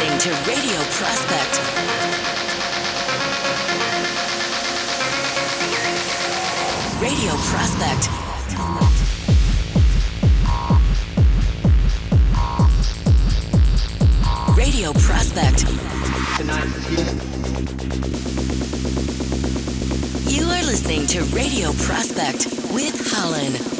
listening to Radio Prospect. Radio Prospect. Radio Prospect. You are listening to Radio Prospect with Hollen.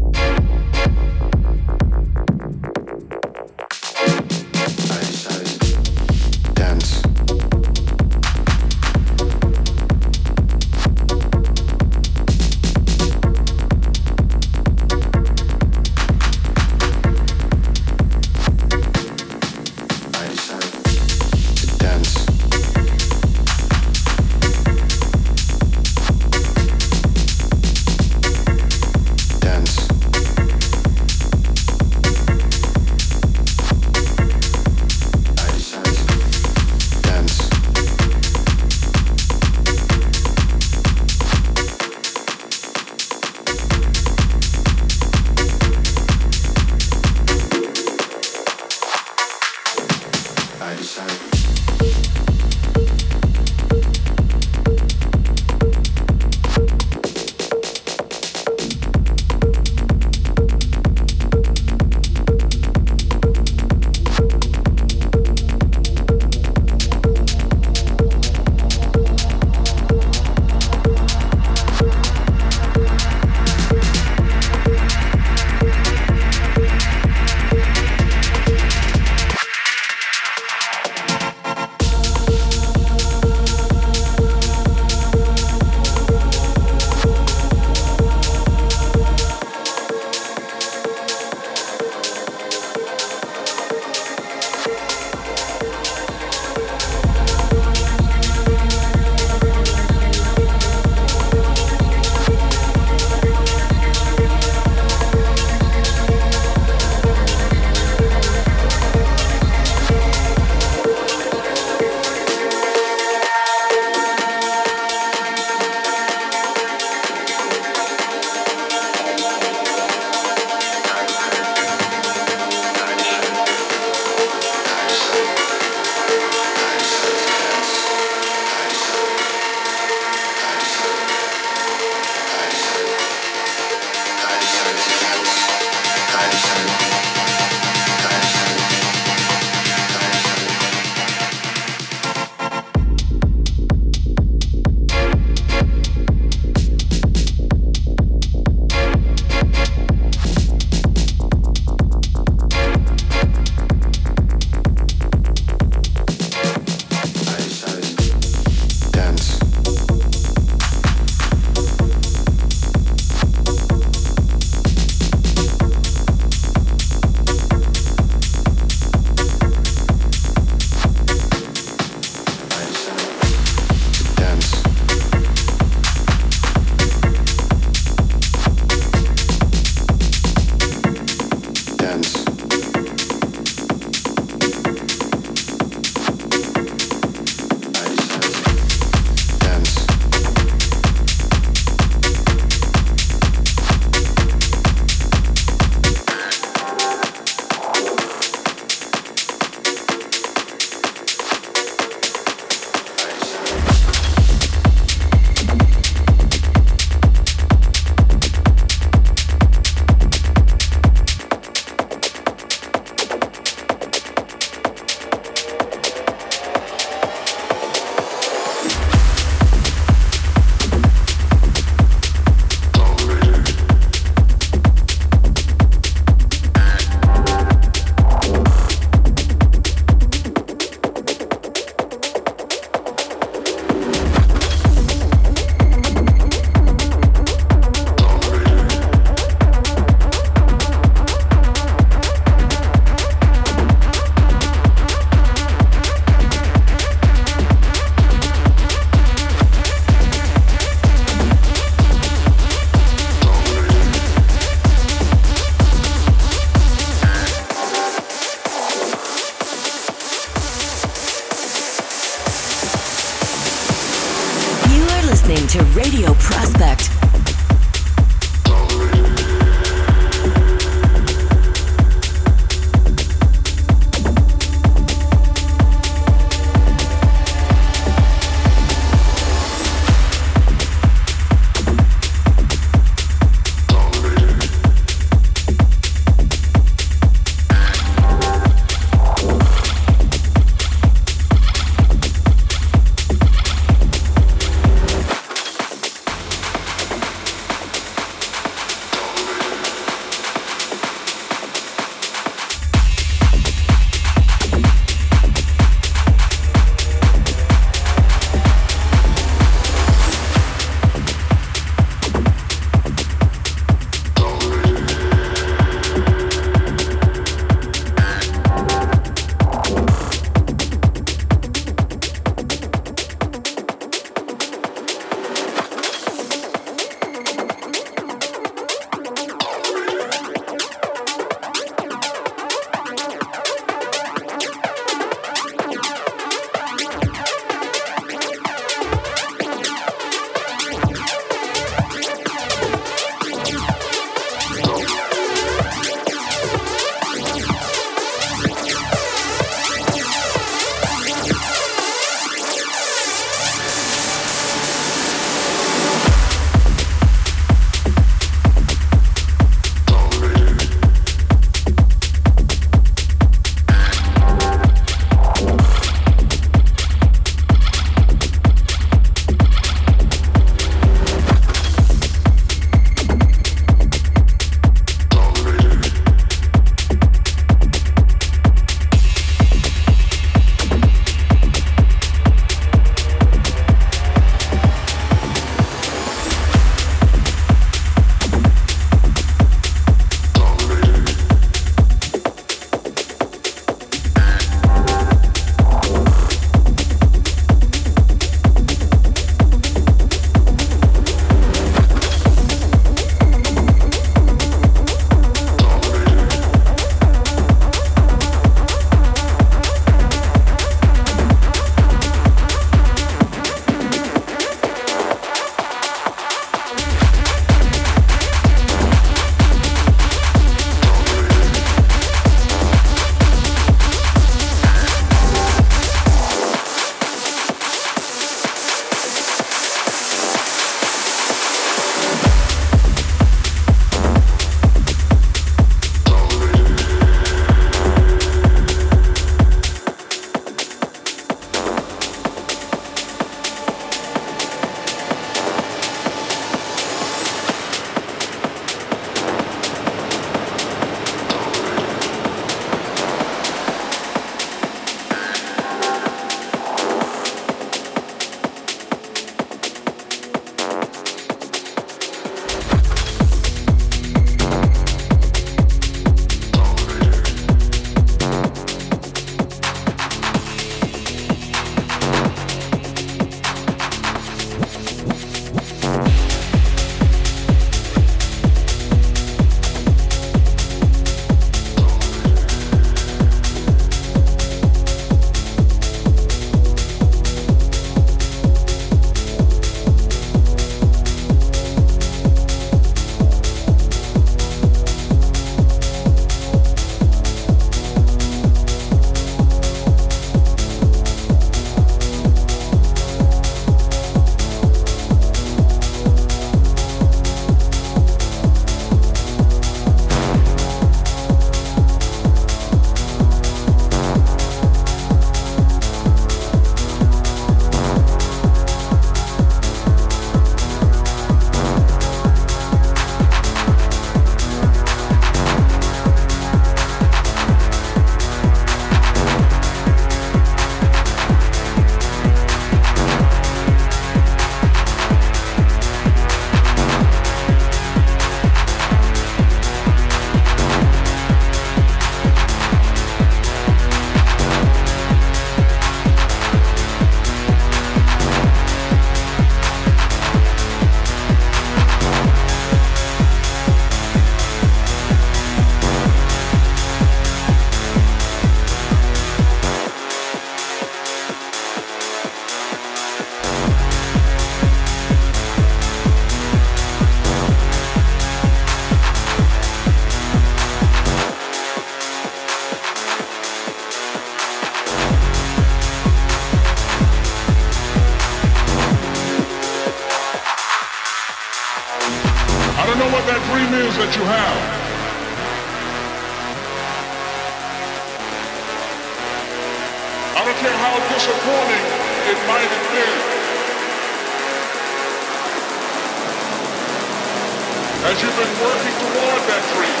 As you've been working toward that dream.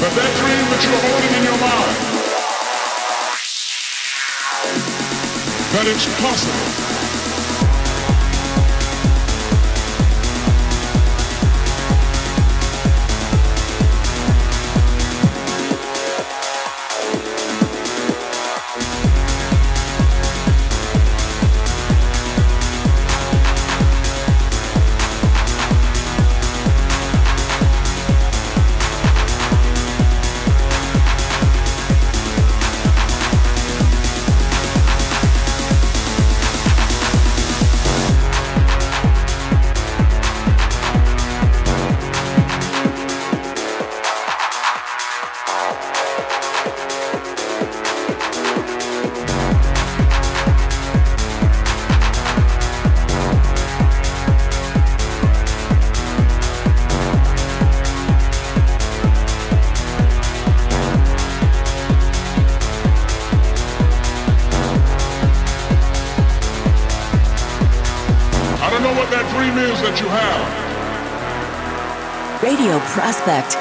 But that dream that you're holding in your mind, that it's possible. Prospect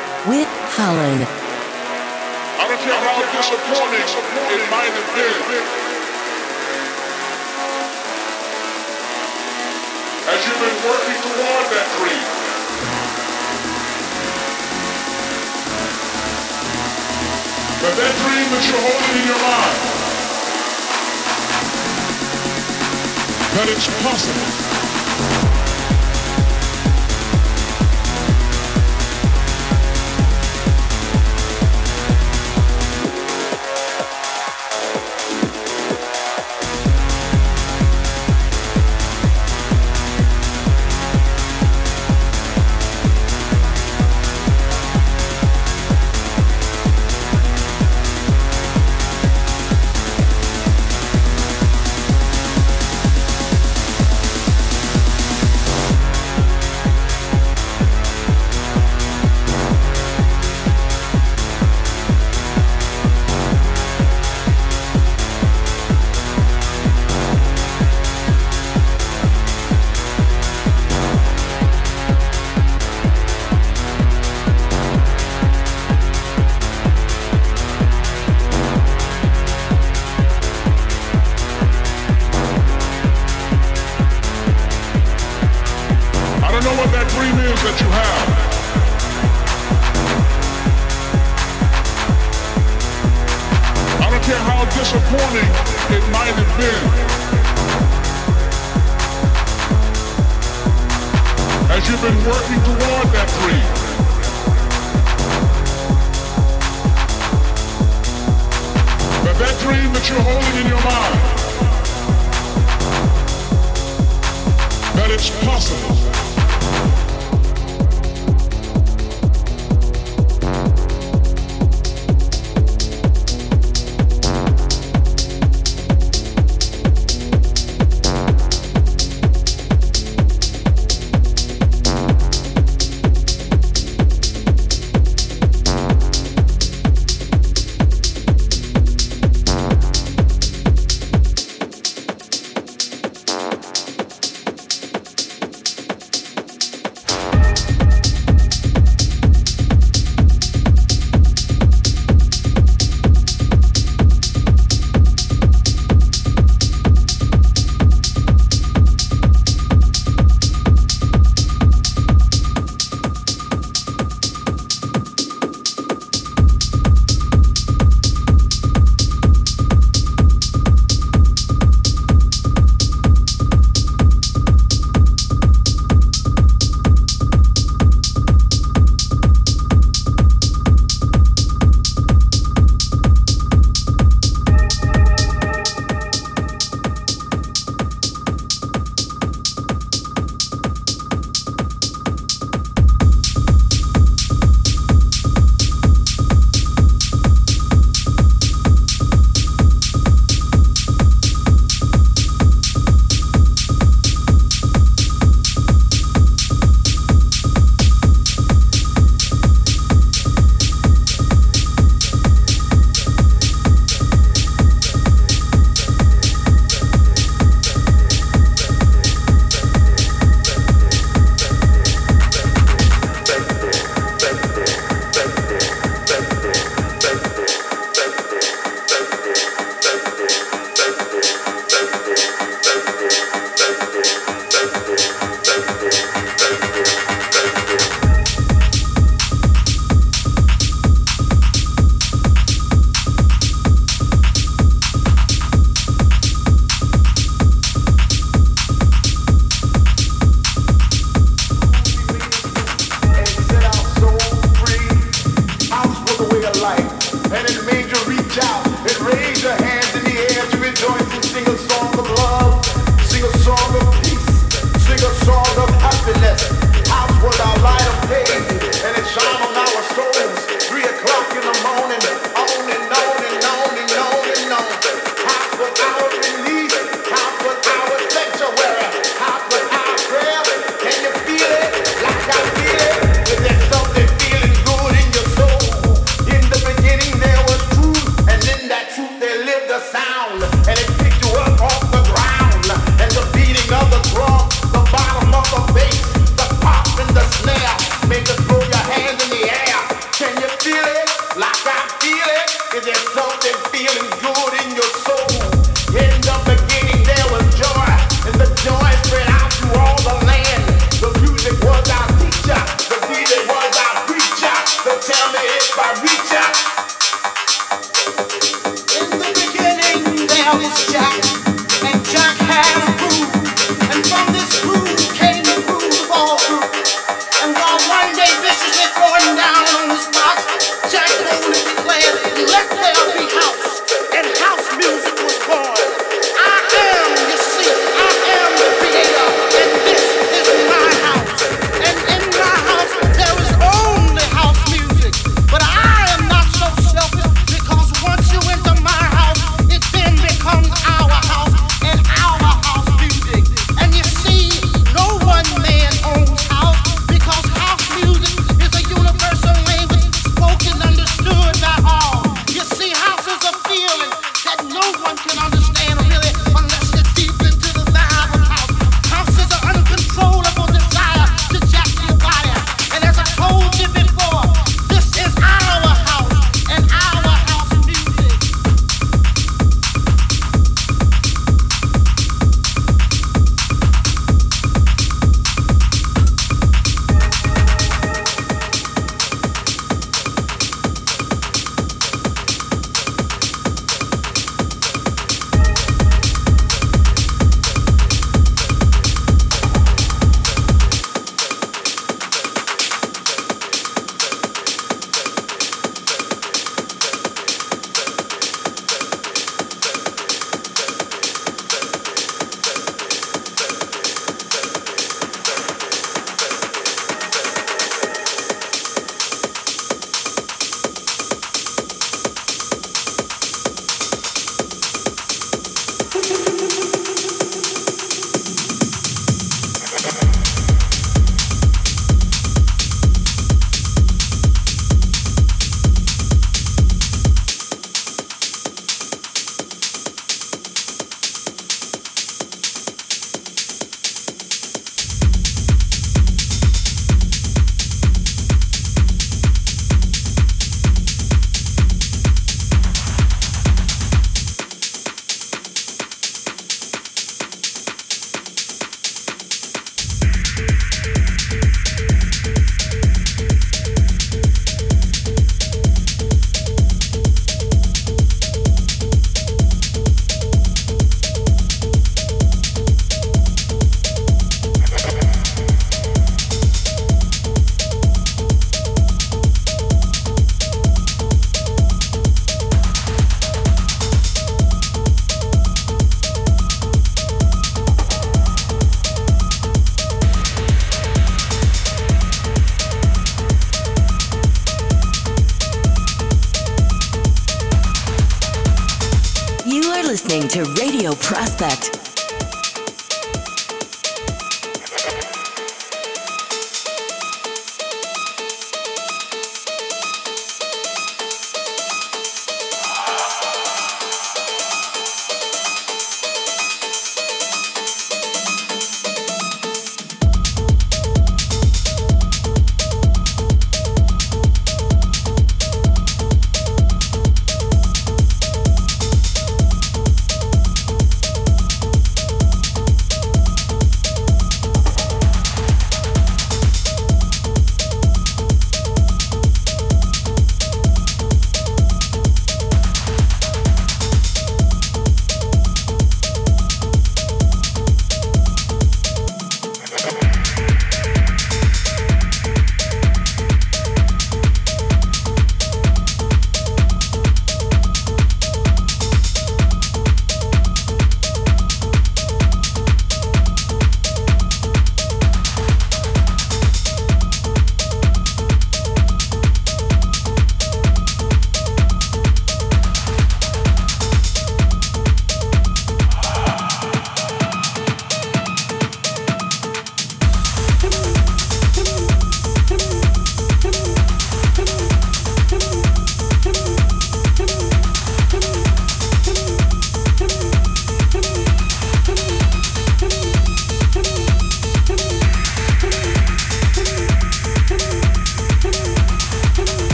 Prospect.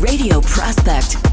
Radio Prospect.